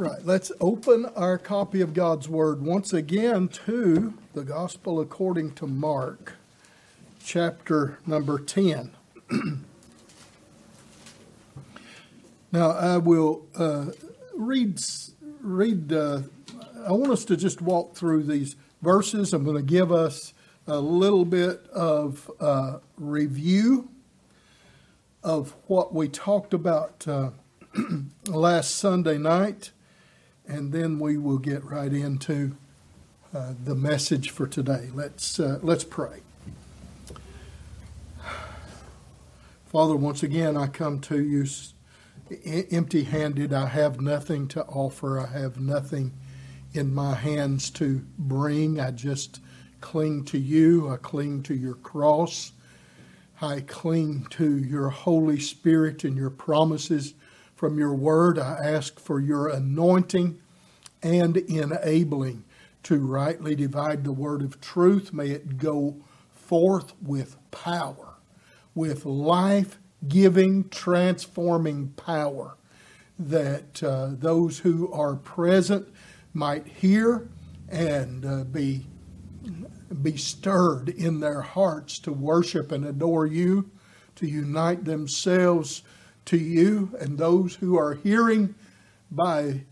right, let's open our copy of God's Word once again to the Gospel according to Mark, chapter number 10. now, I will uh, read, read uh, I want us to just walk through these verses. I'm going to give us a little bit of uh, review of what we talked about uh, last Sunday night, and then we will get right into uh, the message for today. Let's uh, let's pray. Father, once again, I come to you empty-handed. I have nothing to offer. I have nothing in my hands to bring. I just cling to you. I cling to your cross. I cling to your Holy Spirit and your promises from your word. I ask for your anointing and enabling to rightly divide the word of truth. May it go forth with power, with life giving, transforming power, that uh, those who are present might hear and uh, be, be stirred in their hearts to worship and adore you, to unite themselves to you and those who are hearing by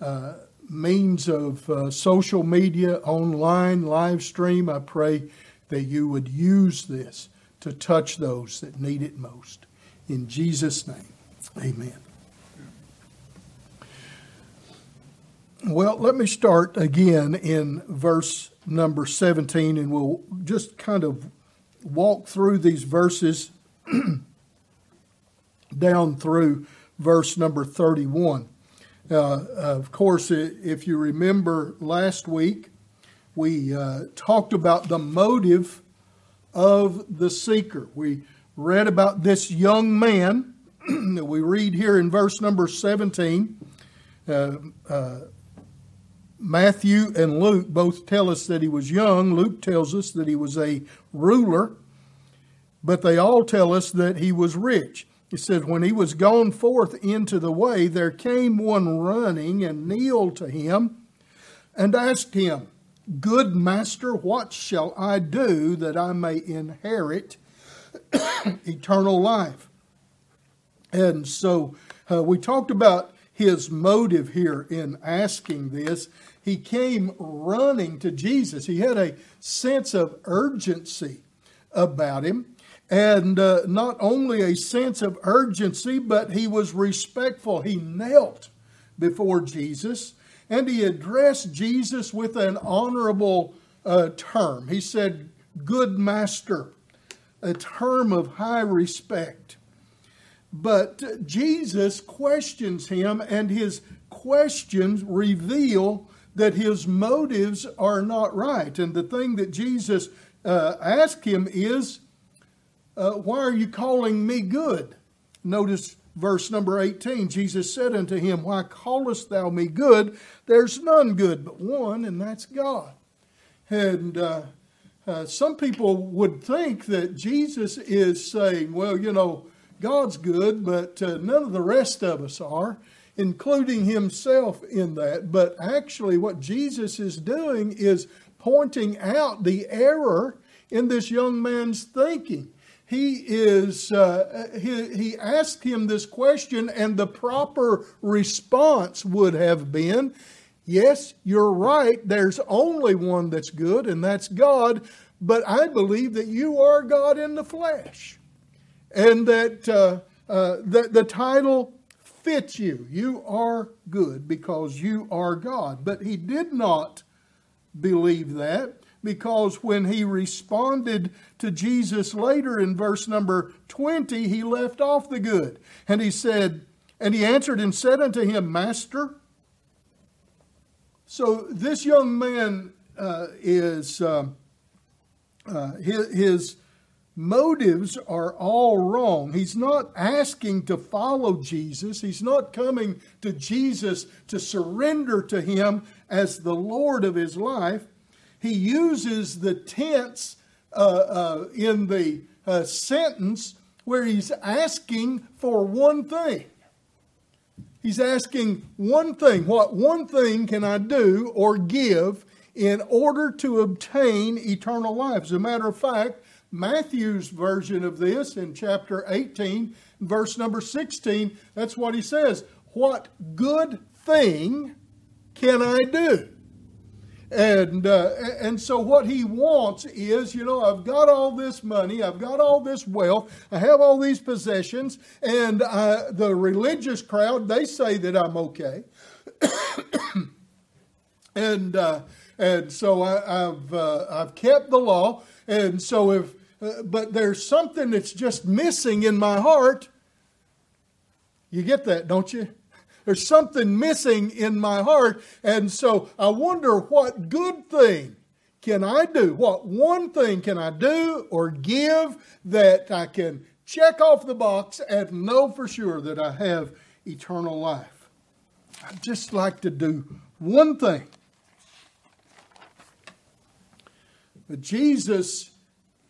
uh, means of uh, social media, online, live stream. I pray that you would use this to touch those that need it most. In Jesus' name, amen. Well, let me start again in verse number 17, and we'll just kind of walk through these verses down through verse number 31. Uh, of course, if you remember last week, we uh, talked about the motive of the seeker. We read about this young man that we read here in verse number 17. Uh, uh, Matthew and Luke both tell us that he was young. Luke tells us that he was a ruler, but they all tell us that he was rich. It says, When he was gone forth into the way, there came one running and kneeled to him and asked him, Good master, what shall I do that I may inherit eternal life? And so uh, we talked about his motive here in asking this. He came running to Jesus. He had a sense of urgency about him and uh, not only a sense of urgency, but he was respectful. He knelt before Jesus and he addressed Jesus with an honorable uh, term. He said, Good master, a term of high respect. But Jesus questions him, and his questions reveal that his motives are not right. And the thing that Jesus uh, asked him is, uh, Why are you calling me good? Notice verse number 18. Jesus said unto him, Why callest thou me good? There's none good but one, and that's God. And uh, uh, some people would think that Jesus is saying, Well, you know, God's good, but uh, none of the rest of us are, including himself in that. But actually, what Jesus is doing is pointing out the error in this young man's thinking he is uh, he, he asked him this question and the proper response would have been yes you're right. There's only one that's good and that's god but i believe that you are god in the flesh and that uh, uh, the, the title fits you. You are good because you are god. But he did not believe that because when he responded to Jesus later in verse number 20, he left off the good. And he said, And he answered and said unto him, Master. So this young man uh, is, uh, uh, his, his motives are all wrong. He's not asking to follow Jesus. He's not coming to Jesus to surrender to him as the Lord of his life he uses the tense uh, uh, in the uh, sentence where he's asking for one thing. He's asking one thing what one thing can I do or give in order to obtain eternal life? As a matter of fact, Matthew's version of this in chapter 18, verse number 16, that's what he says. What good thing can I do? And uh, and so what he wants is, you know, I've got all this money, I've got all this wealth, I have all these possessions, and uh, the religious crowd they say that I'm okay, and uh, and so I, have uh, I've kept the law, and so if uh, but there's something that's just missing in my heart. You get that, don't you? There's something missing in my heart. And so I wonder what good thing can I do? What one thing can I do or give that I can check off the box and know for sure that I have eternal life? I'd just like to do one thing. But Jesus'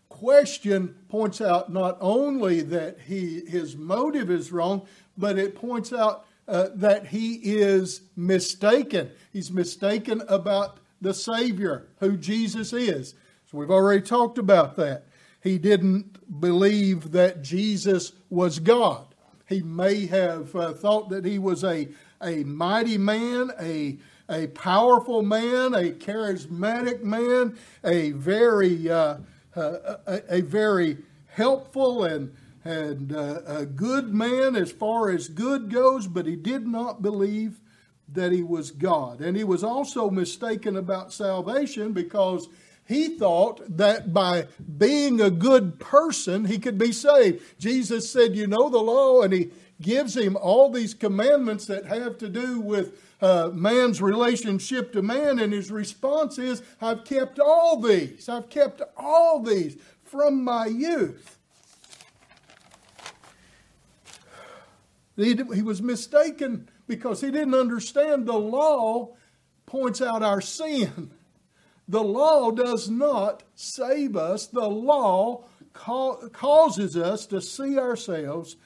question points out not only that he, his motive is wrong, but it points out uh, that he is mistaken. He's mistaken about the Savior, who Jesus is. So we've already talked about that. He didn't believe that Jesus was God. He may have uh, thought that he was a, a mighty man, a, a powerful man, a charismatic man, a very, uh, uh a, a very helpful and and uh, a good man as far as good goes, but he did not believe that he was God. And he was also mistaken about salvation because he thought that by being a good person, he could be saved. Jesus said, You know the law, and he gives him all these commandments that have to do with uh, man's relationship to man. And his response is, I've kept all these. I've kept all these from my youth. He, he was mistaken because he didn't understand the law points out our sin. The law does not save us. The law ca- causes us to see ourselves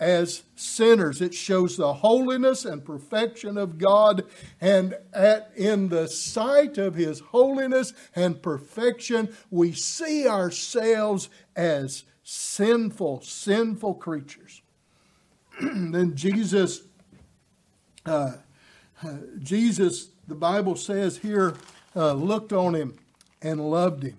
as sinners. It shows the holiness and perfection of God, and at, in the sight of His holiness and perfection, we see ourselves as sinful, sinful creatures. then Jesus, uh, uh, Jesus, the Bible says here, uh, looked on him and loved him.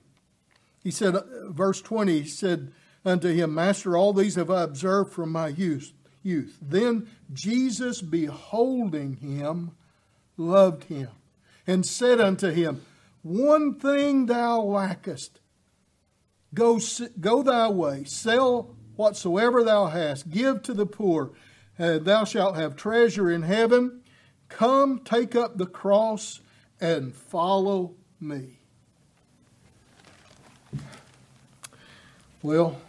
He said, uh, verse 20, he said unto him, Master, all these have I observed from my youth. youth. Then Jesus, beholding him, loved him and said unto him, One thing thou lackest. Go, go thy way, sell whatsoever thou hast, give to the poor. and thou shalt have treasure in heaven. Come, take up the cross and follow me. Well,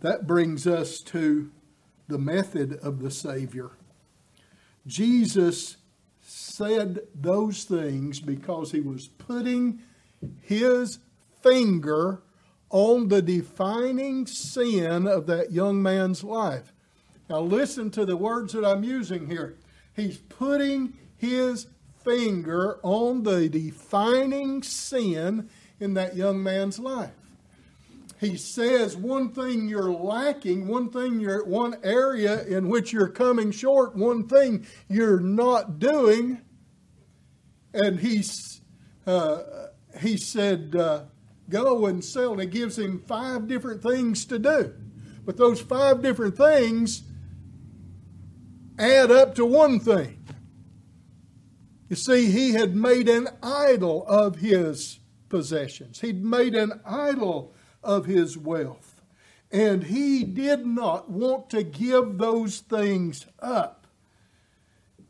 that brings us to the method of the Savior. Jesus said those things because he was putting his finger on the defining sin of that young man's life. Now, listen to the words that I'm using here. He's putting his finger on the defining sin in that young man's life. He says one thing you're lacking, one thing you're one area in which you're coming short, one thing you're not doing, and he's uh, he said, uh, go and sell. And gives him five different things to do. But those five different things add up to one thing. You see, he had made an idol of his possessions, he'd made an idol of his wealth. And he did not want to give those things up.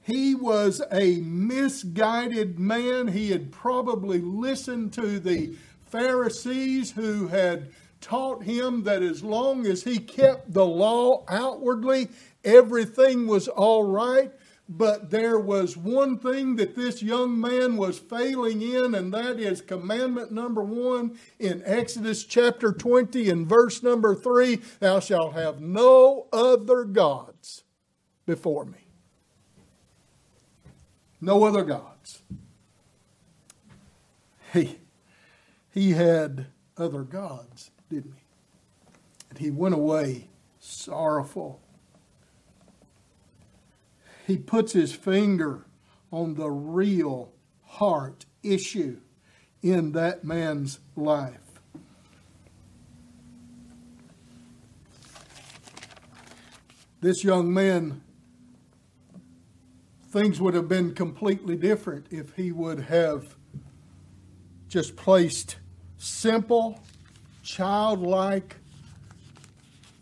He was a misguided man. He had probably listened to the Pharisees who had taught him that as long as he kept the law outwardly, everything was all right. But there was one thing that this young man was failing in, and that is commandment number one in Exodus chapter 20 and verse number three Thou shalt have no other gods before me. no other gods. He, he had other gods, didn't he? And he went away sorrowful. He puts his finger on the real heart issue in that man's life. This young man, things would have been completely different if he would have just placed simple, childlike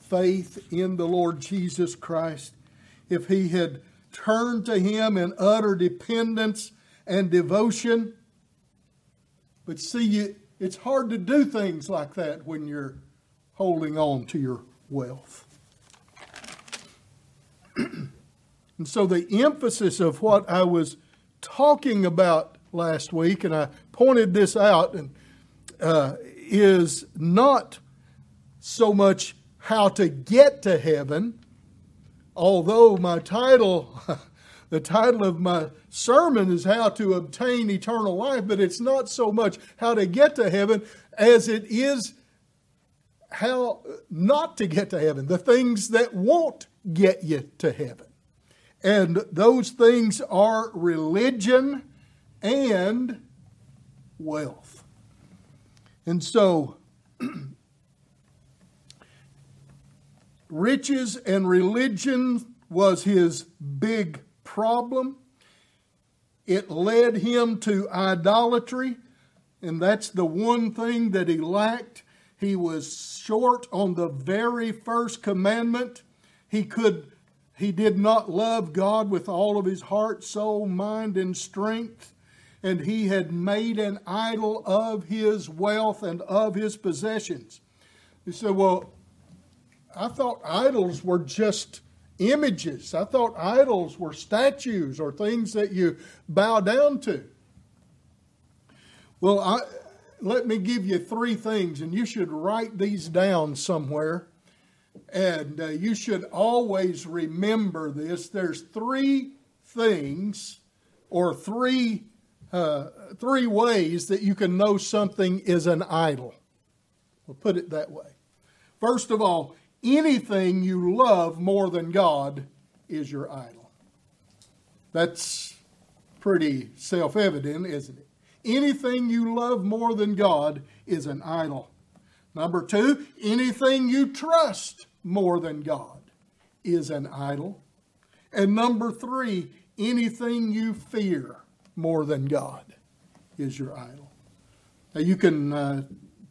faith in the Lord Jesus Christ. If he had turned to him in utter dependence and devotion. But see, it's hard to do things like that when you're holding on to your wealth. and so, the emphasis of what I was talking about last week, and I pointed this out, and uh, is not so much how to get to heaven, although my title The title of my sermon is How to Obtain Eternal Life, but it's not so much how to get to heaven as it is how not to get to heaven, the things that won't get you to heaven. And those things are religion and wealth. And so, riches and religion was his big problem. It led him to idolatry, and that's the one thing that he lacked. He was short on the very first commandment. He could he did not love God with all of his heart, soul, mind, and strength. And he had made an idol of his wealth and of his possessions. He said, Well, I thought idols were just images. I thought idols were statues or things that you bow down to. Well, I, let me give you three things, and you should write these down somewhere. And uh, you should always remember this. There's three things or three, uh, three ways that you can know something is an idol. We'll put it that way. First of all, anything you love more than God is your idol. That's pretty self evident, isn't it? Anything you love more than God is an idol. Number two, anything you trust more than God is an idol. And number three, anything you fear more than God is your idol. Now you can uh,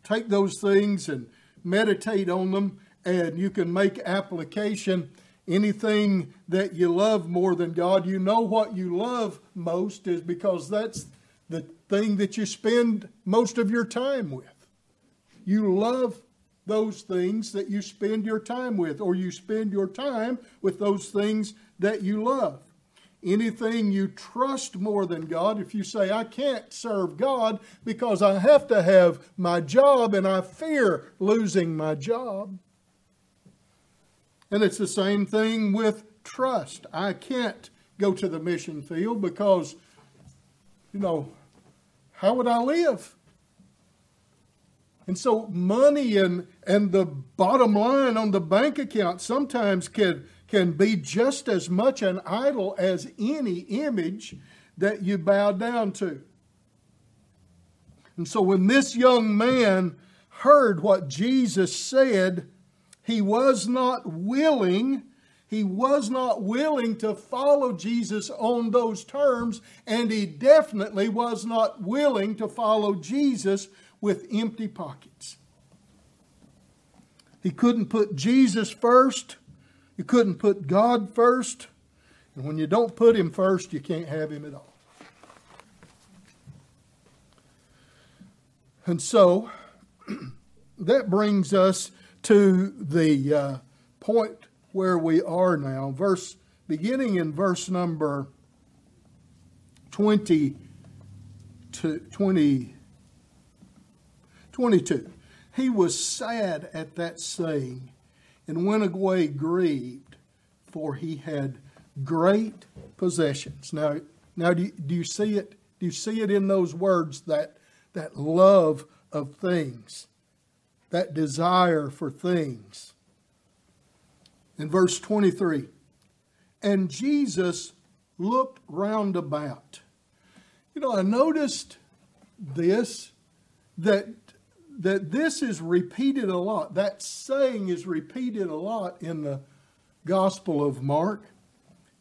take those things and meditate on them and you can make application anything that you love more than God. You know what you love most is because that's the thing that you spend most of your time with. You love those things that you spend your time with, or you spend your time with those things that you love. Anything you trust more than God, if you say, I can't serve God because I have to have my job and I fear losing my job, and it's the same thing with trust. I can't go to the mission field because, you know, how would I live? And so money and, and the bottom line on the bank account sometimes can, can be just as much an idol as any image that you bow down to. And so when this young man heard what Jesus said, he was not willing he was not willing to follow Jesus on those terms, and he definitely was not willing to follow Jesus with empty pockets. He couldn't put Jesus first, you couldn't put God first, and when you don't put him first, you can't have him at all. And so, that brings us to the uh, point where we are now. Verse beginning in verse number 20 to 20, 22. He was sad at that saying and went away grieved, for he had great possessions. Now, Now, do you, do you see it? Do you see it in those words that, that love of things, that desire for things? In verse 23, and Jesus looked round about. You know, I noticed this that that this is repeated a lot. That saying is repeated a lot in the Gospel of Mark.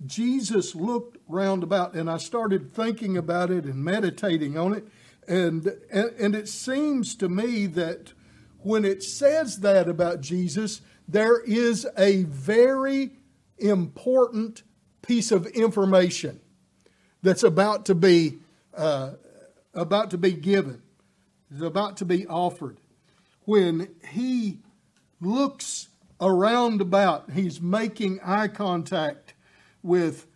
Jesus looked round about, and I started thinking about it and meditating on it. And, and, and it seems to me that when it says that about Jesus, there is a very important piece of information that's about to be uh, about to be given, is about to be offered. When he looks around about, he's making eye contact with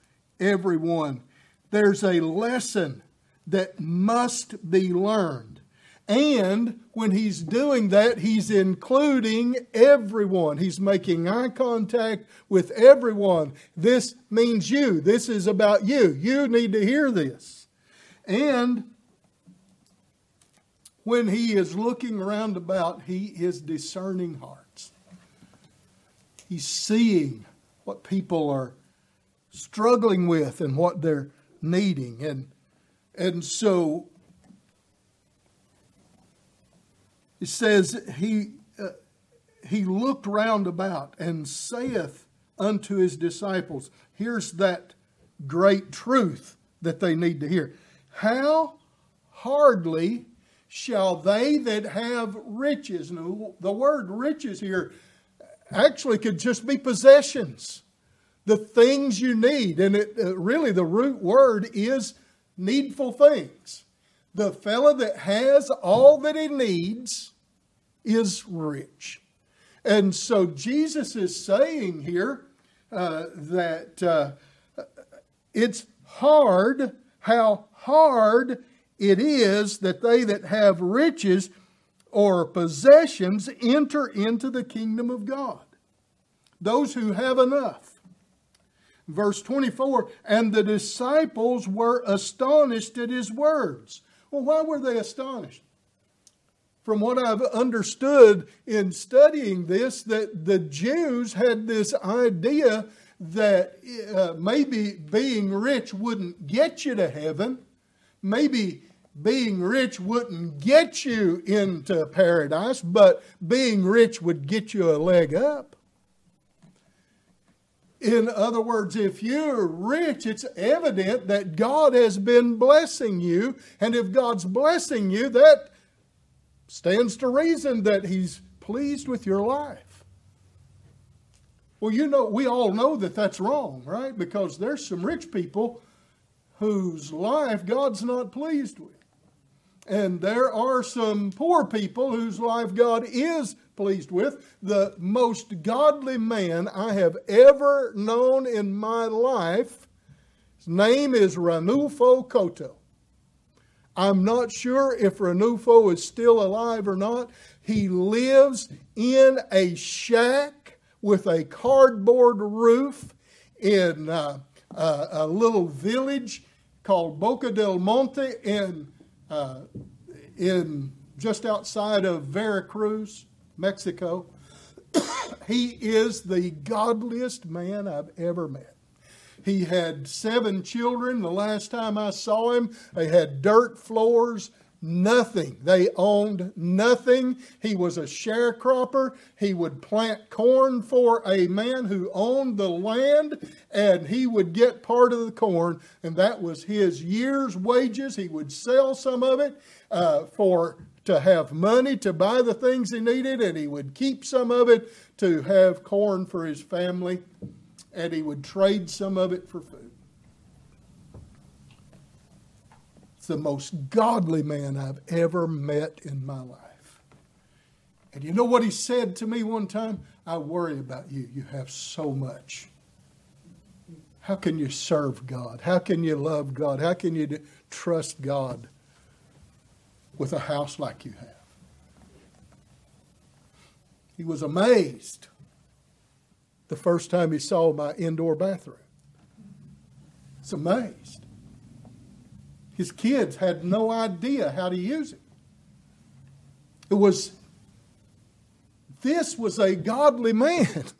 everyone. There's a lesson that must be learned. And when he's doing that, he's including everyone. He's making eye contact with everyone. This means you. This is about you. You need to hear this. And when he is looking around about, he is discerning hearts. He's seeing what people are struggling with and what they're needing. And, and so it says, He, uh, he looked round about and saith unto his disciples, Here's that great truth that they need to hear. How hardly shall they that have riches. Now, the word riches here actually could just be possessions, the things you need. And it, uh, really, the root word is needful things. The fellow that has all that he needs is rich. And so Jesus is saying here uh, that uh, it's hard, how hard it is that they that have riches or possessions enter into the kingdom of God. Those who have enough. Verse 24, and the disciples were astonished at his words. Well, why were they astonished? From what I've understood in studying this, that the Jews had this idea that uh, maybe being rich wouldn't get you to heaven. Maybe being rich wouldn't get you into paradise, but being rich would get you a leg up. In other words, if you're rich, it's evident that God has been blessing you. And if God's blessing you, that stands to reason that He's pleased with your life. Well, you know, we all know that that's wrong, right? Because there's some rich people whose life God's not pleased with. And there are some poor people whose life God is pleased with. The most godly man I have ever known in my life, his name is Ranulfo Cotto. I'm not sure if Ranulfo is still alive or not. He lives in a shack with a cardboard roof in uh, uh, a little village called Boca del Monte in uh, in just outside of Veracruz, Mexico. he is the godliest man I've ever met. He had seven children. The last time I saw him, they had dirt floors, nothing. They owned nothing. He was a sharecropper. He would plant corn for a man who owned the land, and he would get part of the corn, and that was his year's wages. He would sell some of it uh, for to have money to buy the things he needed, and he would keep some of it to have corn for his family, and he would trade some of it for food. The most godly man I've ever met in my life. And you know what he said to me one time? I worry about you. You have so much. How can you serve God? How can you love God? How can you trust God with a house like you have? He was amazed the first time he saw my indoor bathroom. He's amazed. His kids had no idea how to use it. It was, this was a godly man.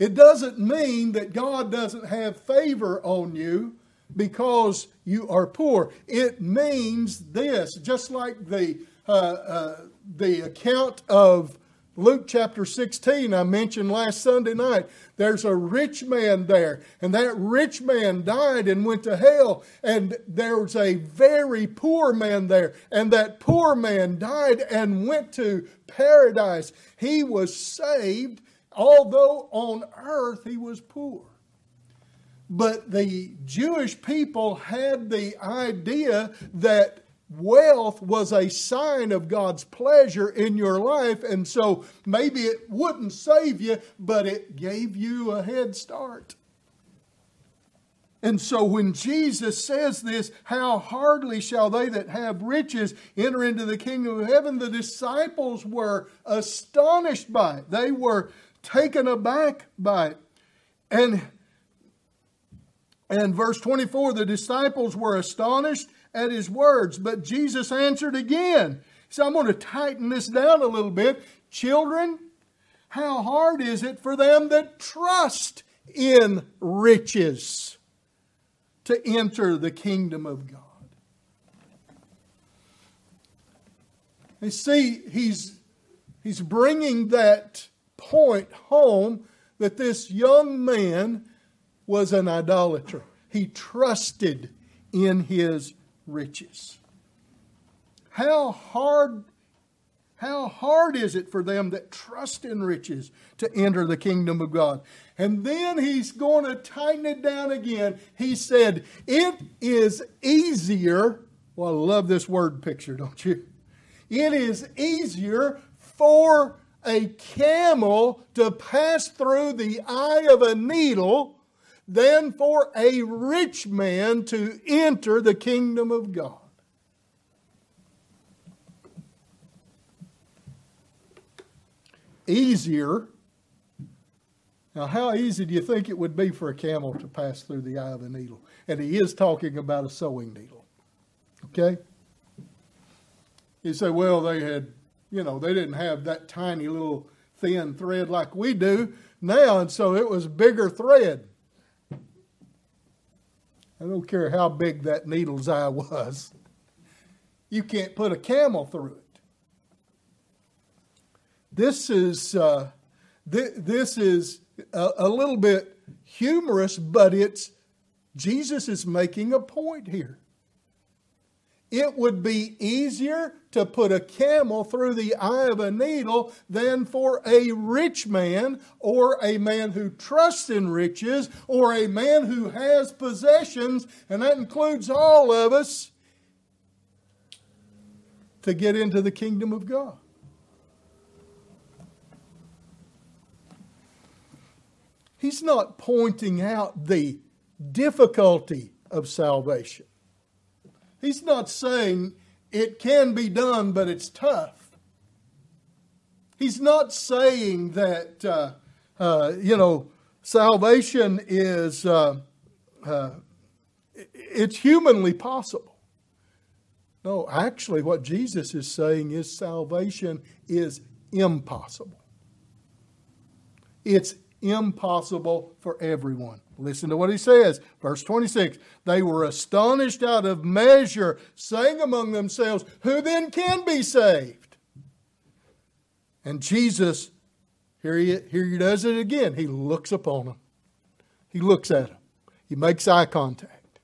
It doesn't mean that God doesn't have favor on you because you are poor. It means this, just like the uh, uh, the account of Luke chapter 16, I mentioned last Sunday night. There's a rich man there, and that rich man died and went to hell, and there's a very poor man there, and that poor man died and went to paradise. He was saved, although on earth he was poor. But the Jewish people had the idea that wealth was a sign of God's pleasure in your life. And so maybe it wouldn't save you, but it gave you a head start. And so when Jesus says this, how hardly shall they that have riches enter into the kingdom of heaven, the disciples were astonished by it. They were taken aback by it. And and verse 24, the disciples were astonished at his words. But Jesus answered again. So I'm going to tighten this down a little bit. Children, how hard is it for them that trust in riches to enter the kingdom of God? You see, he's, he's bringing that point home that this young man was an idolater. He trusted in his riches. How hard how hard is it for them that trust in riches to enter the kingdom of God? And then he's going to tighten it down again. He said, It is easier. Well, I love this word picture, don't you? It is easier for a camel to pass through the eye of a needle than for a rich man to enter the kingdom of God. Easier. Now, how easy do you think it would be for a camel to pass through the eye of a needle? And he is talking about a sewing needle. Okay? You say, well, they had, you know, they didn't have that tiny little thin thread like we do now, and so it was bigger thread. I don't care how big that needle's eye was. You can't put a camel through it. This is uh, th- this is a, a little bit humorous, but it's Jesus is making a point here. It would be easier to put a camel through the eye of a needle than for a rich man or a man who trusts in riches or a man who has possessions, and that includes all of us, to get into the kingdom of God. He's not pointing out the difficulty of salvation. He's not saying it can be done, but it's tough. He's not saying that, uh, uh, you know, salvation is, uh, uh it's humanly possible. No, actually, what Jesus is saying is salvation is impossible. It's impossible for everyone. Listen to what he says. Verse 26 They were astonished out of measure, saying among themselves, Who then can be saved? And Jesus, here he, here he does it again. He looks upon them. He looks at them. He makes eye contact.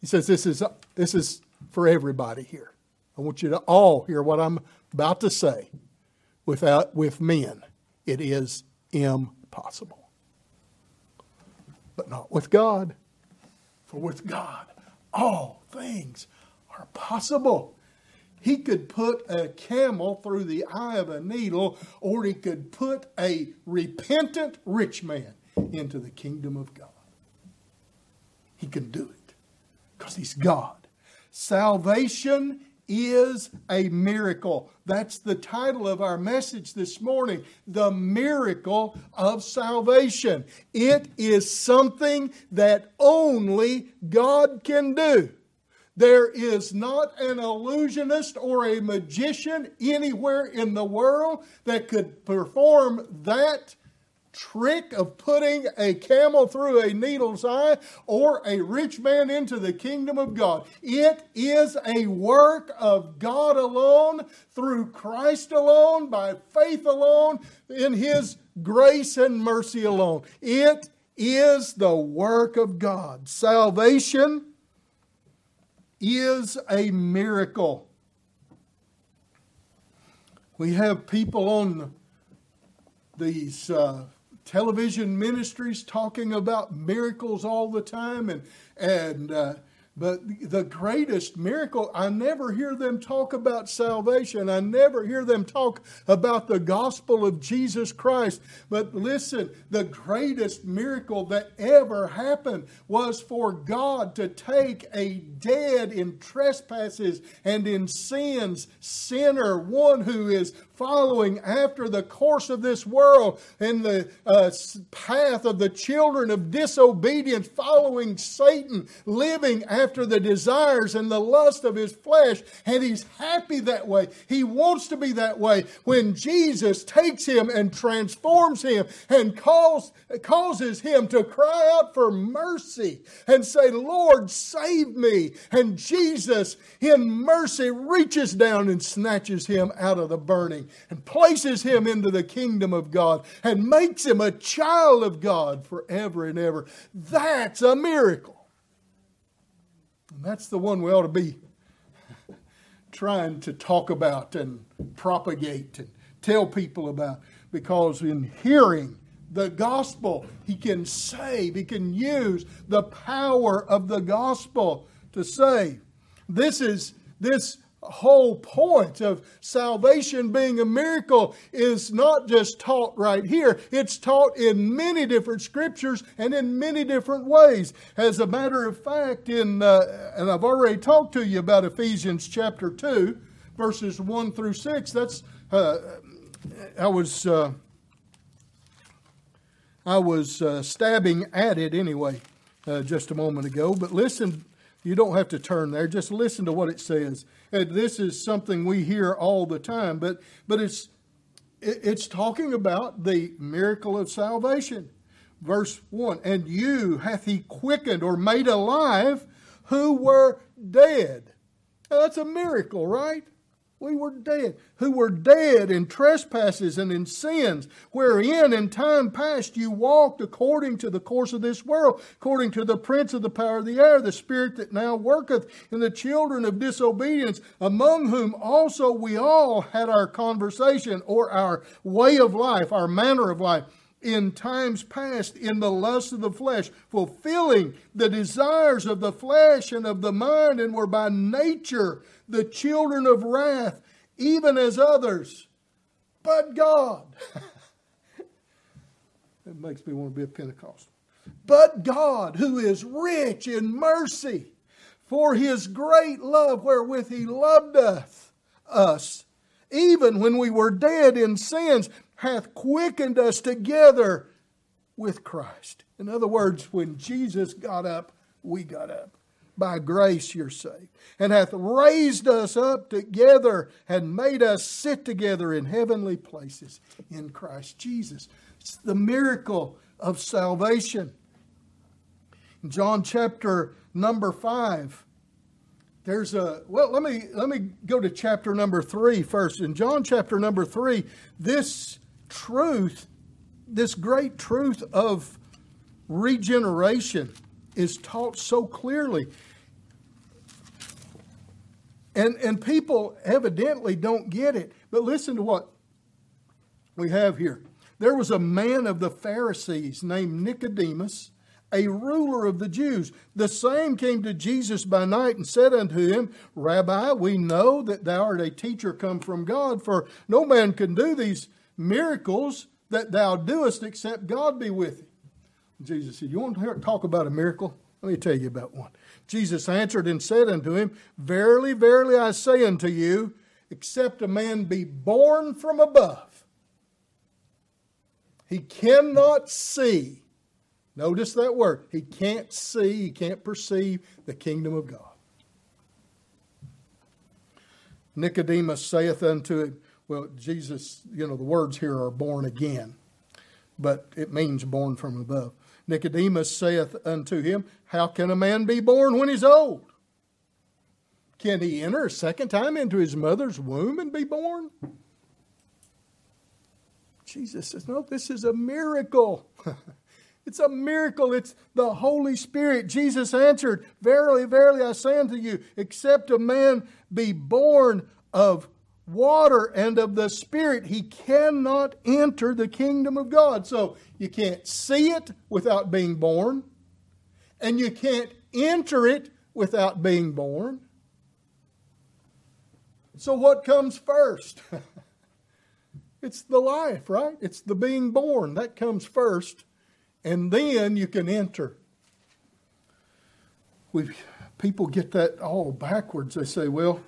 He says, This is, this is for everybody here. I want you to all hear what I'm about to say. Without, with men, it is impossible but not with God. For with God, all things are possible. He could put a camel through the eye of a needle, or he could put a repentant rich man into the kingdom of God. He can do it because he's God. Salvation is a miracle. That's the title of our message this morning The Miracle of Salvation. It is something that only God can do. There is not an illusionist or a magician anywhere in the world that could perform that trick of putting a camel through a needle's eye or a rich man into the kingdom of God. It is a work of God alone, through Christ alone, by faith alone, in His grace and mercy alone. It is the work of God. Salvation is a miracle. We have people on these uh, television ministries talking about miracles all the time, and and uh, but the greatest miracle, I never hear them talk about salvation. I never hear them talk about the gospel of Jesus Christ. But listen, the greatest miracle that ever happened was for God to take a dead in trespasses and in sins sinner, one who is following after the course of this world in the uh, path of the children of disobedience, following Satan, living after the desires and the lust of his flesh. And he's happy that way. He wants to be that way when Jesus takes him and transforms him and calls, causes him to cry out for mercy and say, Lord, save me. And Jesus, in mercy, reaches down and snatches him out of the burning and places him into the kingdom of God and makes him a child of God forever and ever. That's a miracle. And that's the one we ought to be trying to talk about and propagate and tell people about because in hearing the gospel, he can save, he can use the power of the gospel to save. This is this whole point of salvation being a miracle is not just taught right here, it's taught in many different scriptures and in many different ways. As a matter of fact, in uh, and I've already talked to you about Ephesians chapter 2, verses 1 through 6. That's uh, I was uh, I was uh, stabbing at it anyway uh, just a moment ago, but listen you don't have to turn there. Just listen to what it says. And this is something we hear all the time, but but it's it's talking about the miracle of salvation. Verse 1 And you hath he quickened or made alive who were dead. Now, that's a miracle, right? We were dead, who were dead in trespasses and in sins, wherein in time past you walked according to the course of this world, according to the prince of the power of the air, the spirit that now worketh in the children of disobedience, among whom also we all had our conversation or our way of life, our manner of life in times past in the lust of the flesh, fulfilling the desires of the flesh and of the mind, and were by nature the children of wrath, even as others. But God. it makes me want to be a Pentecostal. But God, who is rich in mercy, for his great love wherewith he loved us, us, even when we were dead in sins, hath quickened us together with Christ. In other words, when Jesus got up, we got up. By grace you're saved. And hath raised us up together and made us sit together in heavenly places in Christ Jesus. It's the miracle of salvation. In John chapter number 5, there's a well let me let me go to chapter number three first in john chapter number three this truth this great truth of regeneration is taught so clearly. And, and people evidently don't get it. But listen to what we have here. There was a man of the Pharisees named Nicodemus, a ruler of the Jews. The same came to Jesus by night and said unto him, Rabbi, we know that thou art a teacher come from God, for no man can do these miracles that thou doest except God be with thee. Jesus said, You want to hear, talk about a miracle? Let me tell you about one. Jesus answered and said unto him, Verily, verily, I say unto you, except a man be born from above, he cannot see. Notice that word. He can't see, he can't perceive the kingdom of God. Nicodemus saith unto him, well, Jesus, you know, the words here are born again, but it means born from above. Nicodemus saith unto him, How can a man be born when he's old? Can he enter a second time into his mother's womb and be born? Jesus says, No, this is a miracle. it's a miracle. It's the Holy Spirit. Jesus answered, Verily, verily, I say unto you, except a man be born of water and of the Spirit, he cannot enter the kingdom of God. So you can't see it without being born, and you can't enter it without being born. So what comes first? it's the life, right? It's the being born. That comes first, and then you can enter. We people get that all backwards. They say, well,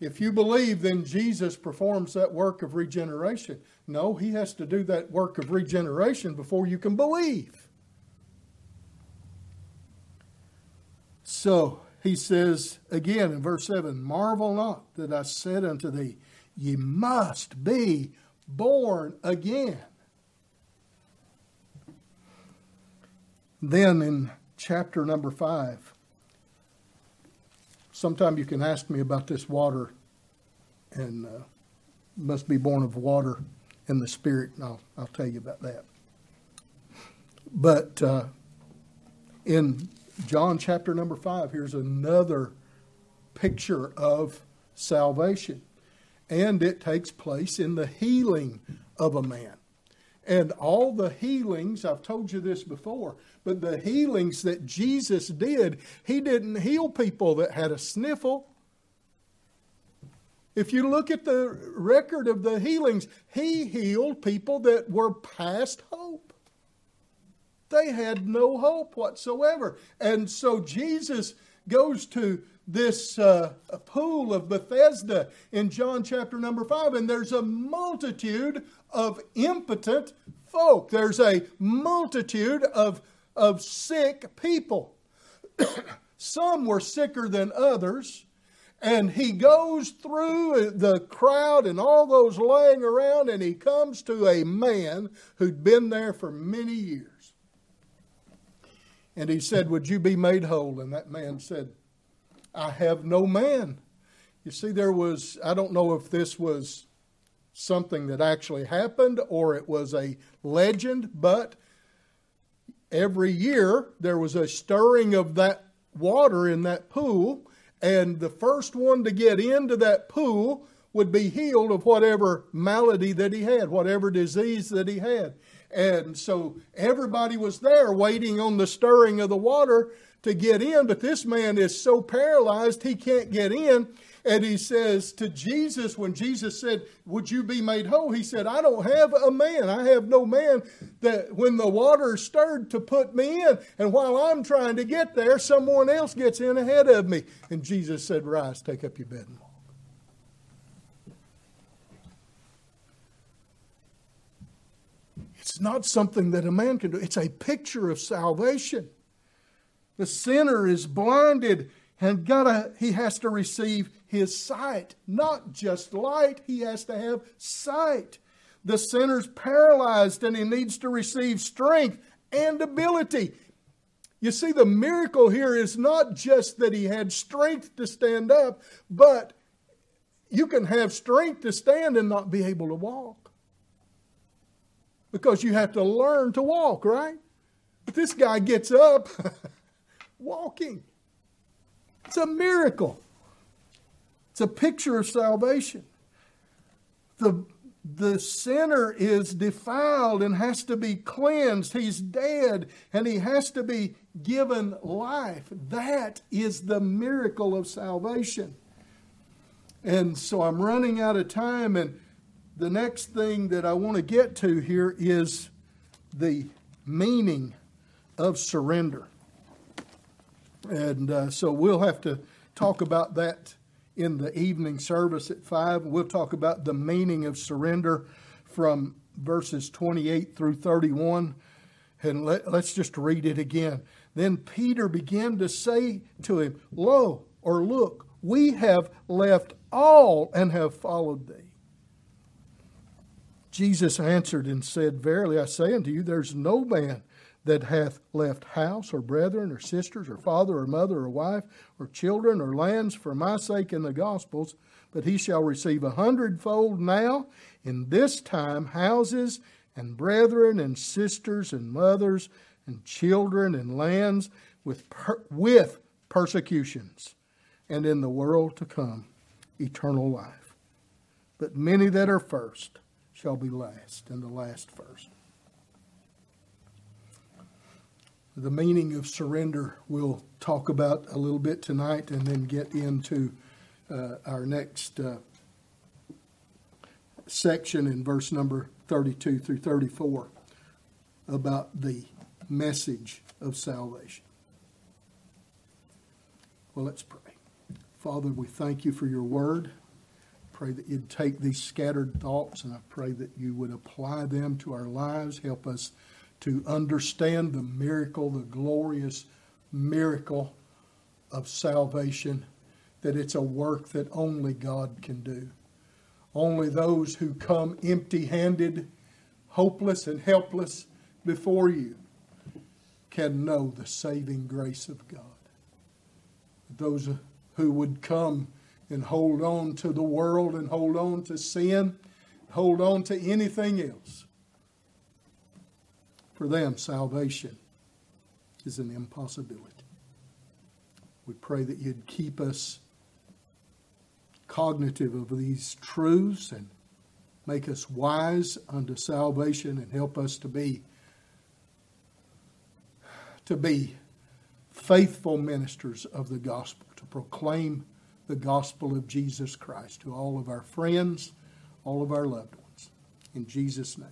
if you believe, then Jesus performs that work of regeneration. No, he has to do that work of regeneration before you can believe. So he says again in verse 7 Marvel not that I said unto thee, Ye must be born again. Then in chapter number 5, sometime you can ask me about this water and uh, must be born of water and the Spirit, and I'll, I'll tell you about that. But uh, in John chapter number 5, here's another picture of salvation. And it takes place in the healing of a man. And all the healings, I've told you this before, but the healings that Jesus did, he didn't heal people that had a sniffle. If you look at the record of the healings, he healed people that were past hope. They had no hope whatsoever. And so Jesus goes to this uh, pool of Bethesda in John chapter number 5, and there's a multitude of impotent folk. There's a multitude of, of sick people. Some were sicker than others. And he goes through the crowd and all those laying around, and he comes to a man who'd been there for many years. And he said, Would you be made whole? And that man said, I have no man. You see, there was, I don't know if this was something that actually happened or it was a legend, but every year there was a stirring of that water in that pool, and the first one to get into that pool would be healed of whatever malady that he had, whatever disease that he had. And so everybody was there waiting on the stirring of the water to get in, but this man is so paralyzed he can't get in. And he says to Jesus, when Jesus said, Would you be made whole? He said, I don't have a man. I have no man that when the water stirred to put me in. And while I'm trying to get there, someone else gets in ahead of me. And Jesus said, Rise, take up your bed and walk. It's not something that a man can do, it's a picture of salvation. The sinner is blinded and gotta, he has to receive his sight. Not just light, he has to have sight. The sinner's paralyzed and he needs to receive strength and ability. You see, the miracle here is not just that he had strength to stand up, but you can have strength to stand and not be able to walk. Because you have to learn to walk, right? But this guy gets up. walking. It's a miracle. It's a picture of salvation. The, the sinner is defiled and has to be cleansed. He's dead and he has to be given life. That is the miracle of salvation. And so I'm running out of time, and the next thing that I want to get to here is the meaning of surrender. And uh, so we'll have to talk about that in the evening service at 5. We'll talk about the meaning of surrender from verses 28 through 31. And let, us just read it again. Then Peter began to say to him, Lo, or look, we have left all and have followed thee. Jesus answered and said, Verily I say unto you, there's no man that hath left house or brethren or sisters or father or mother or wife or children or lands for my sake in the gospels, but he shall receive a hundredfold now in this time houses and brethren and sisters and mothers and children and lands with, per- with persecutions, and in the world to come eternal life. But many that are first shall be last, and the last first. The meaning of surrender we'll talk about a little bit tonight and then get into uh, our next uh, section in verse number 32 through 34 about the message of salvation. Well, let's pray. Father, we thank you for your word. Pray that you'd take these scattered thoughts and I pray that you would apply them to our lives. Help us to understand the miracle, the glorious miracle of salvation, that it's a work that only God can do. Only those who come empty handed, hopeless, and helpless before you can know the saving grace of God. Those who would come and hold on to the world and hold on to sin, hold on to anything else. For them, salvation is an impossibility. We pray that you'd keep us cognitive of these truths and make us wise unto salvation and help us to be to be faithful ministers of the gospel to proclaim the gospel of Jesus Christ to all of our friends all of our loved ones. In Jesus name